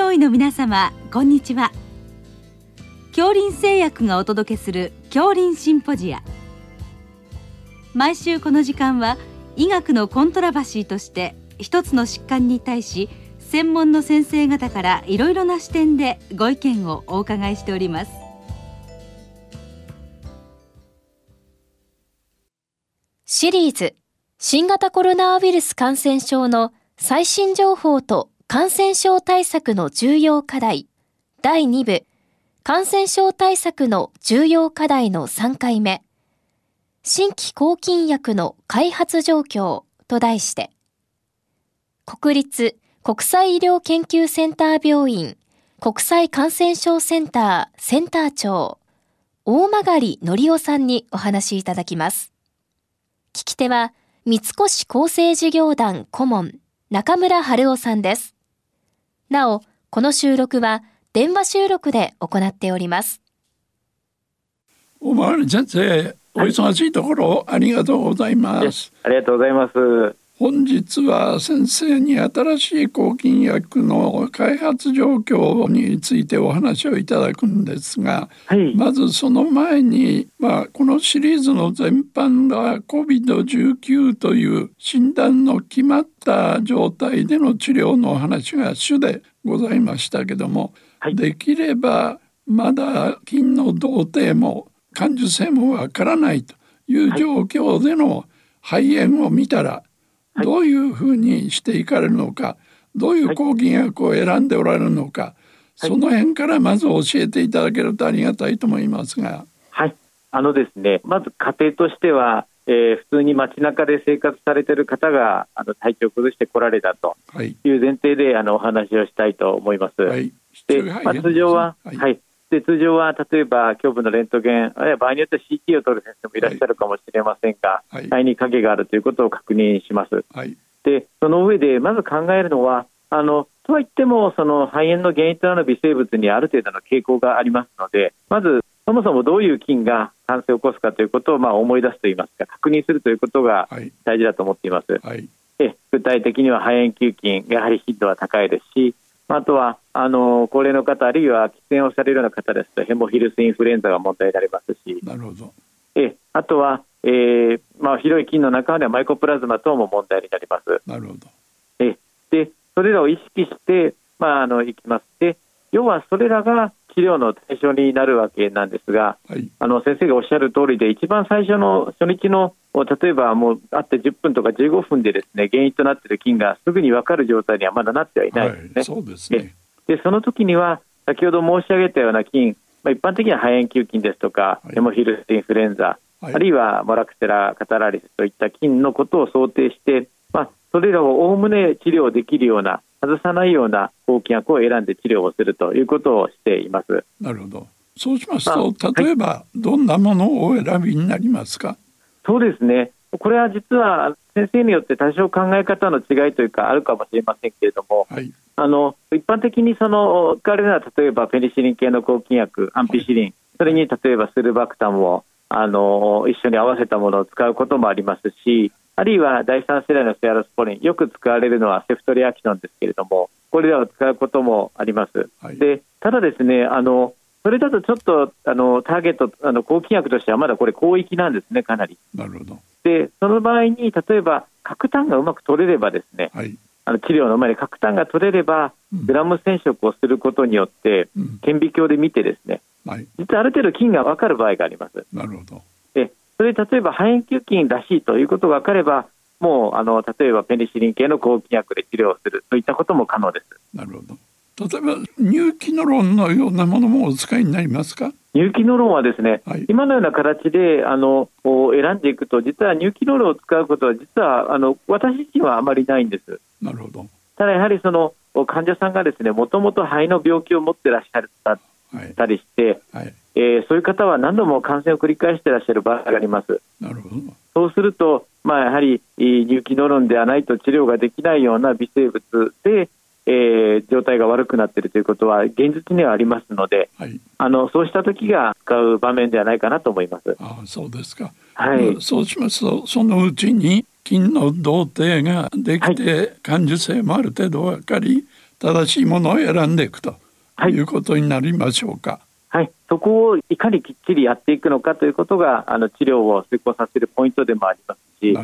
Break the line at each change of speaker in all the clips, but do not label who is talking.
上位の皆様こんにちは。恐林製薬がお届けする恐林シンポジア。毎週この時間は医学のコントラバシーとして一つの疾患に対し専門の先生方からいろいろな視点でご意見をお伺いしております。
シリーズ新型コロナウイルス感染症の最新情報と感染症対策の重要課題第2部感染症対策の重要課題の3回目新規抗菌薬の開発状況と題して国立国際医療研究センター病院国際感染症センターセンター長大曲則夫さんにお話しいただきます。聞き手は三越厚生事業団顧問中村春夫さんです。なお、この収録は電話収録で行っております。
大曲先生、お忙しいところ、ありがとうございます。
ありがとうございます。
本日は先生に新しい抗菌薬の開発状況についてお話をいただくんですが、はい、まずその前に、まあ、このシリーズの全般が COVID-19 という診断の決まった状態での治療の話が主でございましたけども、はい、できればまだ菌の動程も感受性もわからないという状況での肺炎を見たら、どういうふうにしていかれるのかどういう抗菌薬を選んでおられるのか、その辺からまず教えていただけるとありがたいと思いますが。
はい。あのですね、まず家庭としては、えー、普通に街中で生活されている方があの体調を崩してこられたとい。う前提で、はい、あのお話をしたいと思います。はい、で、まあ、通常は、はい、はい、で通常は例えば胸部のレントゲン、あるいは場合によっては CT を取る先生もいらっしゃるかもしれませんが、はい、肺に影があるということを確認します。はい、でその上でまず考えるのはあのとはいってもその肺炎の原因となる微生物にある程度の傾向がありますのでまずそもそもどういう菌が感染を起こすかということをまあ思い出すといいますか確認するということが大事だと思っています。はい、え具体的には肺炎球菌やはり頻度は高いですしあとはあの高齢の方あるいは喫煙をされるような方ですとヘモフィルスインフルエンザが問題になりますし。
なるほど。
えあとは、えーまあ、広い菌の中ではマイコプラズマ等も問題になります。
なるほど。
えでそれらを意識して、まあ、あのいきます。で要はそれらが治療の対象になるわけなんですが、はい、あの先生がおっしゃる通りで一番最初の初日の例えばもうあって10分とか15分でですね原因となっている菌がすぐに分かる状態にはまだなってはいないですね。はい、
そうですね。
でその時には先ほど申し上げたような菌、まあ、一般的には肺炎球菌ですとか、はい、ヘモフィルスインフルエンザ、はい、あるいはモラクセラカタラリスといった菌のことを想定して、まあ、それらをおおむね治療できるような外さないような抗菌薬を選んで治療をするということをしています。
なるほど。そうしますと例えばどんなものをお選びになりますか、
そうですね。これは実は先生によって多少考え方の違いというかあるかもしれませんけれども、はい、あの一般的にその使われるのは例えばペニシリン系の抗菌薬アンピシリン、はい、それに例えばスルバクタムをあの一緒に合わせたものを使うこともありますしあるいは第三世代のセアロスポリンよく使われるのはセフトリアキノンですけれどもこれらを使うこともあります。はい、でただですねあのそれだとちょっとあのターゲットあの抗菌薬としてはまだこれ広域なんですねかなり。
なるほど。
でその場合に例えば核炭がうまく取れればですね、はい、あの治療の前に核炭が取れれば、グラム染色をすることによって、顕微鏡で見てですね、はい、実はある程度菌が分かる場合があります。
なるほど
でそれ例えば肺炎球菌らしいということが分かればもうあの例えばペニシリン系の抗菌薬で治療するといったことも可能です。
なるほど例えば乳気ノロンのようなものもお使いになりますか？
乳気ノロンはですね、はい、今のような形であの選んでいくと実は乳気ノロンを使うことは実はあの私自身はあまりないんです。
なるほど
ただやはりその患者さんがですねもともと肺の病気を持ってらっしゃったりして、はい。はい、えー、そういう方は何度も感染を繰り返していらっしゃる場合があります。
なるほど。
そうすると、まあ、やはり乳気ノロンではないと治療ができないような微生物でえー、状態が悪くなっているということは現実にはありますので、はい、あのそうした時が使う場面ではないかなと思います。
あそうですか、はい、そうしますとそのうちに菌の動程ができて、はい、感受性もある程度分かり正しいものを選んでいくとい。うことになりましょうか。
はい、そこをいかにきっちりやっていくのかということがあの治療を成功させるポイントでもありますし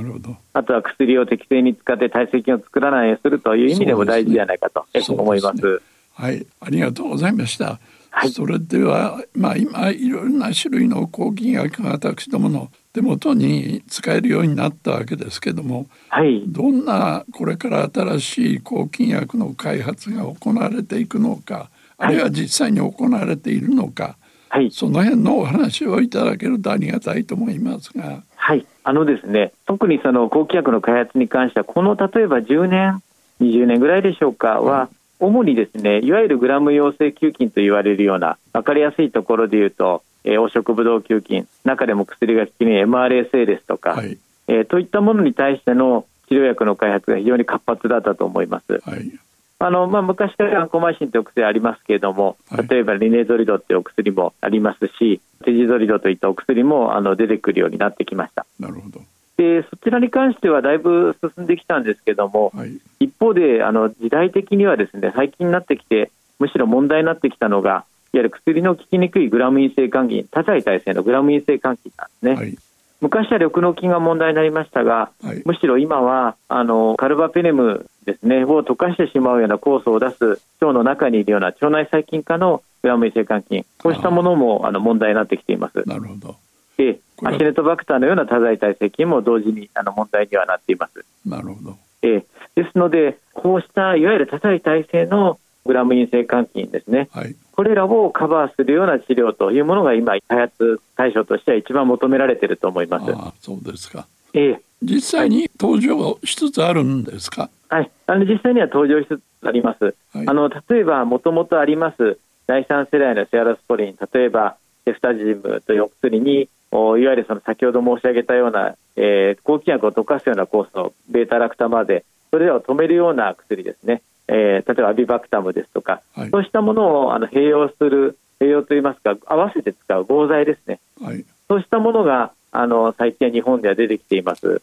あとは薬を適正に使って耐性菌を作らないようにするという意味でも大事じゃないかと、思います。すね、
はい。ありがとうございました。はい、それでは、まあ、今いろいろな種類の抗菌薬が私どもの手元に使えるようになったわけですけども、はい、どんなこれから新しい抗菌薬の開発が行われていくのかあるいは実際に行われているのか、はい、その辺のお話をいただけるとありがたいと思いますが。
はい。あのですね、特にその抗菌薬の開発に関しては、この例えば10年、20年ぐらいでしょうかは、主にですねいわゆるグラム陽性球菌と言われるような、分かりやすいところでいうと、えー、黄色ブドウ球菌、中でも薬が効きに MRSA ですとか、はい、えー、といったものに対しての治療薬の開発が非常に活発だったと思います。はいあのまあ、昔からアンコマイシンという薬ありますけれども、例えばリネゾリドというお薬もありますし、テジゾリドといったお薬もあの出てくるようになってきました。
なるほど
でそちらに関してはだいぶ進んできたんですけれども、はい、一方であの時代的にはですね最近になってきてむしろ問題になってきたのがいわゆる薬の効きにくいグラム陰性肝菌多剤耐性のグラム陰性肝菌なんですね。はい昔は緑膿菌が問題になりましたが、はい、むしろ今はあのカルバペネムですねを溶かしてしまうような酵素を出す腸の中にいるような腸内細菌化のグラム陰性肝菌こうしたものもあの問題になってきています。
なるほど
でアシネトバクターのような多剤耐性菌も同時にあの問題にはなっています。
なるほど。
えですので、こうしたいわゆる多剤耐性のグラム陰性肝菌ですね、はい、これらをカバーするような治療というものが今、開発対象としては一番求められていると思います。あ
そうですか。ええ、実際に登場しつつあるんですか？
はい、あの実際には登場しつつあります。はい、あの例えばもともとあります第三世代のセアラスポリン、例えばセフタジムというお薬にいわゆるその先ほど申し上げたような、えー、抗菌薬を溶かすような酵素ベータラクタマでそれらを止めるような薬ですね、えー、例えばアビバクタムですとか、はい、そうしたものをあの併用する併用といいますか合わせて使う合剤ですね、はい、そうしたものがあの最近日本では出てきています。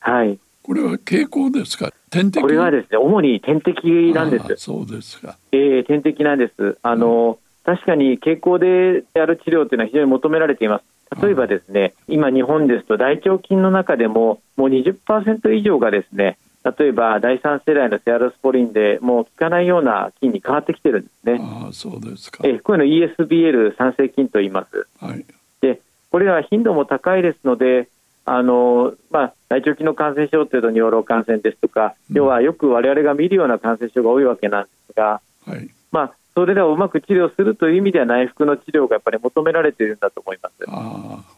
はい、これは傾向ですか？点滴
これはですね主に点滴なんです。
そうですか、
えー、点滴なんです。あの、うん、確かに経口でやる治療というのは非常に求められています。例えばですね、今、日本ですと大腸菌の中でももう20%以上がですね例えば第3世代のセアロスポリンでもう効かないような菌に変わってきてるんですね。
あそうですか
えこういうの ESBL 酸性菌と言います。はい、でこれは頻度も高いですのであの、まあ、大腸菌の感染症というと尿路感染ですとか、うん、要はよく我々が見るような感染症が多いわけなんですが、はい、まあ、それらをうまく治療するという意味では内服の治療がやっぱり求められているんだと思います。え実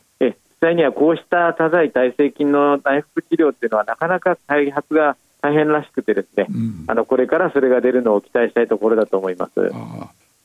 際にはこうした多剤耐性菌の内服治療っていうのはなかなか開発が大変らしくてですね、うん、あのこれからそれが出るのを期待したいところだと思います。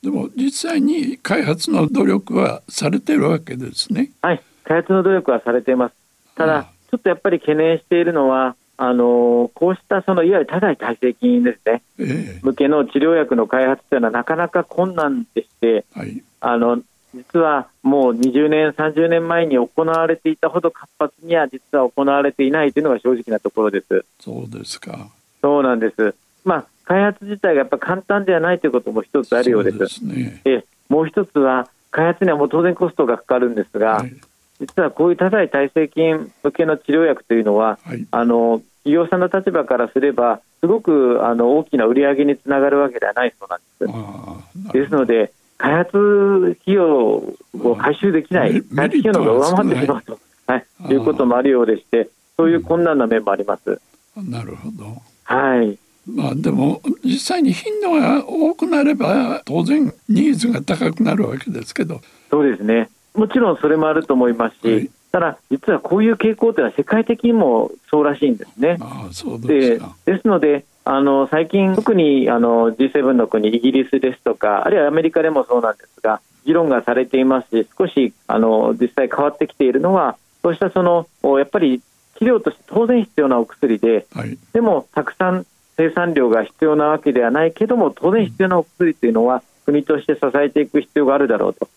でも実際に開発の努力はされてるわけですね。
はい、開発の努力はされています。ただ、ちょっとやっぱり懸念しているのは、あのこうしたそのいわゆる多剤耐性菌ですね、えー、向けの治療薬の開発というのはなかなか困難でして、はい、あの実はもう20年、30年前に行われていたほど活発には実は行われていないというのが正直なところです。
そうですか
そうなんです。まあ、開発自体がやっぱ簡単ではないということも一つあるようです。ですね、えもう一つは開発にはもう当然コストがかかるんですが、はい実はこういう多剤耐性菌向けの治療薬というのは、はい、あの企業さんの立場からすればすごくあの大きな売り上げにつながるわけではないそうなんです。ですので開発費用を回収できない、開発費用の方が上回ってしまうと、はい、いうこともあるようでして、そういう困難な面もあります。
なるほど。
はい。
まあでも実際に頻度が多くなれば当然ニーズが高くなるわけですけど。
そうですね。もちろんそれもあると思いますし、はい、ただ、実はこういう傾向というのは世界的にもそうらしいんですね。
あそうです
ですのであの最近、特にあの G7 の国、イギリスですとか、あるいはアメリカでもそうなんですが、議論がされていますし、少しあの実際変わってきているのは、そうしたそのやっぱり治療として当然必要なお薬で、はい、でもたくさん生産量が必要なわけではないけども、当然必要なお薬というのは、国として支えていく必要があるだろうと。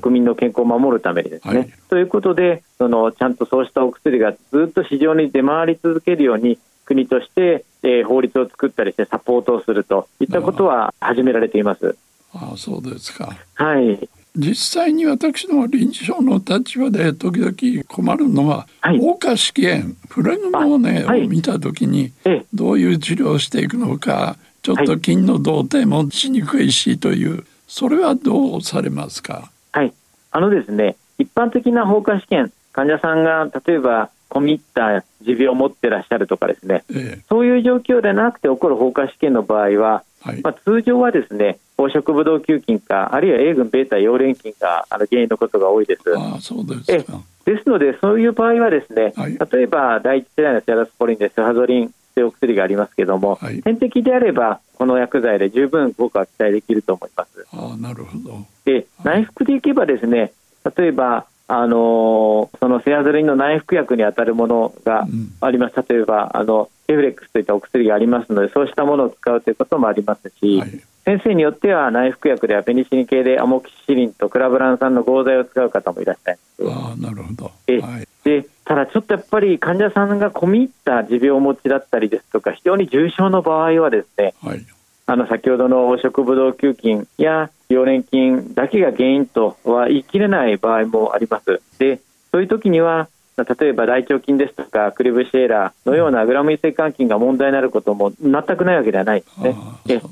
国民の健康を守るためにですね。はい、ということでそのちゃんとそうしたお薬がずっと市場に出回り続けるように国として、えー、法律を作ったりしてサポートをするといったことは始められています。
ああそうですか。
はい。
実際に私の臨床の立場で時々困るのは、はい、硬化試験フレグモーネを見た時にどういう治療をしていくのかちょっと筋の動程もしにくいしというそれはどうされますか？
はい。あのですね一般的な放火試験患者さんが例えば込み入った持病を持ってらっしゃるとかですね、ええ、そういう状況でなくて起こる放火試験の場合は、はい、まあ、通常はですね黄色ブドウ球菌かあるいは A 群ベータ溶連菌があの原因のことが多いです。
あそうですか。
ですのでそういう場合はですね、はい、例えば第一世代のセラスポリンでセハゾリンというお薬がありますけれども、はい、点滴であればこの薬剤で十分効果は期待できると思います。
あなるほど。
で内服でいけばですね例えばあのそのセアゾリンの内服薬に当たるものがあります、うん、例えばあのエフレックスといったお薬がありますのでそうしたものを使うということもありますし、はい、先生によっては内服薬ではペニシリン系でアモキシリンとクラブラン酸の合剤を使う方もいらっしゃい
ます。あなるほど、
はい、でただちょっとやっぱり患者さんが込み入った持病をお持ちだったりですとか非常に重症の場合はですね、はい、あの先ほどの黄色ブドウ球菌や溶連菌だけが原因とは言い切れない場合もあります。でそういう時には例えば大腸菌ですとかクリブシエラーのようなグラム異性肝菌が問題になることも全くないわけではないですね。そ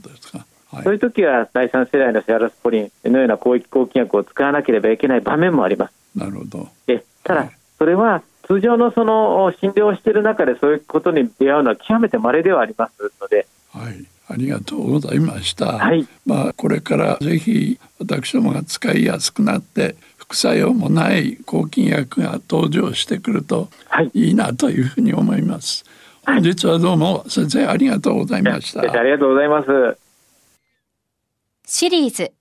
うい、そういう時は第三世代のセアラスポリンのような広域抗菌薬を使わなければいけない場面もあります。
なるほど。
えただ、それは通常のその診療をしている中でそういうことに出会うのは極めて稀ではありますので。
はい。ありがとうございました。はい、まあこれからぜひ私どもが使いやすくなって副作用もない抗菌薬が登場してくるといいなというふうに思います。はい、本日はどうも先生ありがとうございました。
ありがとうございます。
シリーズ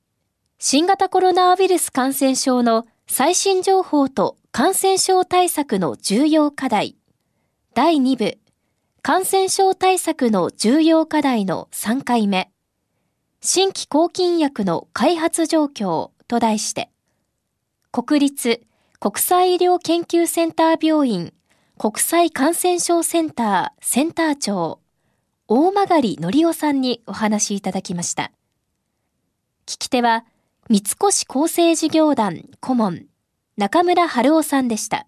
新型コロナウイルス感染症の最新情報と感染症対策の重要課題第2部感染症対策の重要課題の3回目、新規抗菌薬の開発状況と題して、国立国際医療研究センター病院国際感染症センターセンター長、大曲則夫さんにお話いただきました。聞き手は、三越厚生事業団顧問、中村春夫さんでした。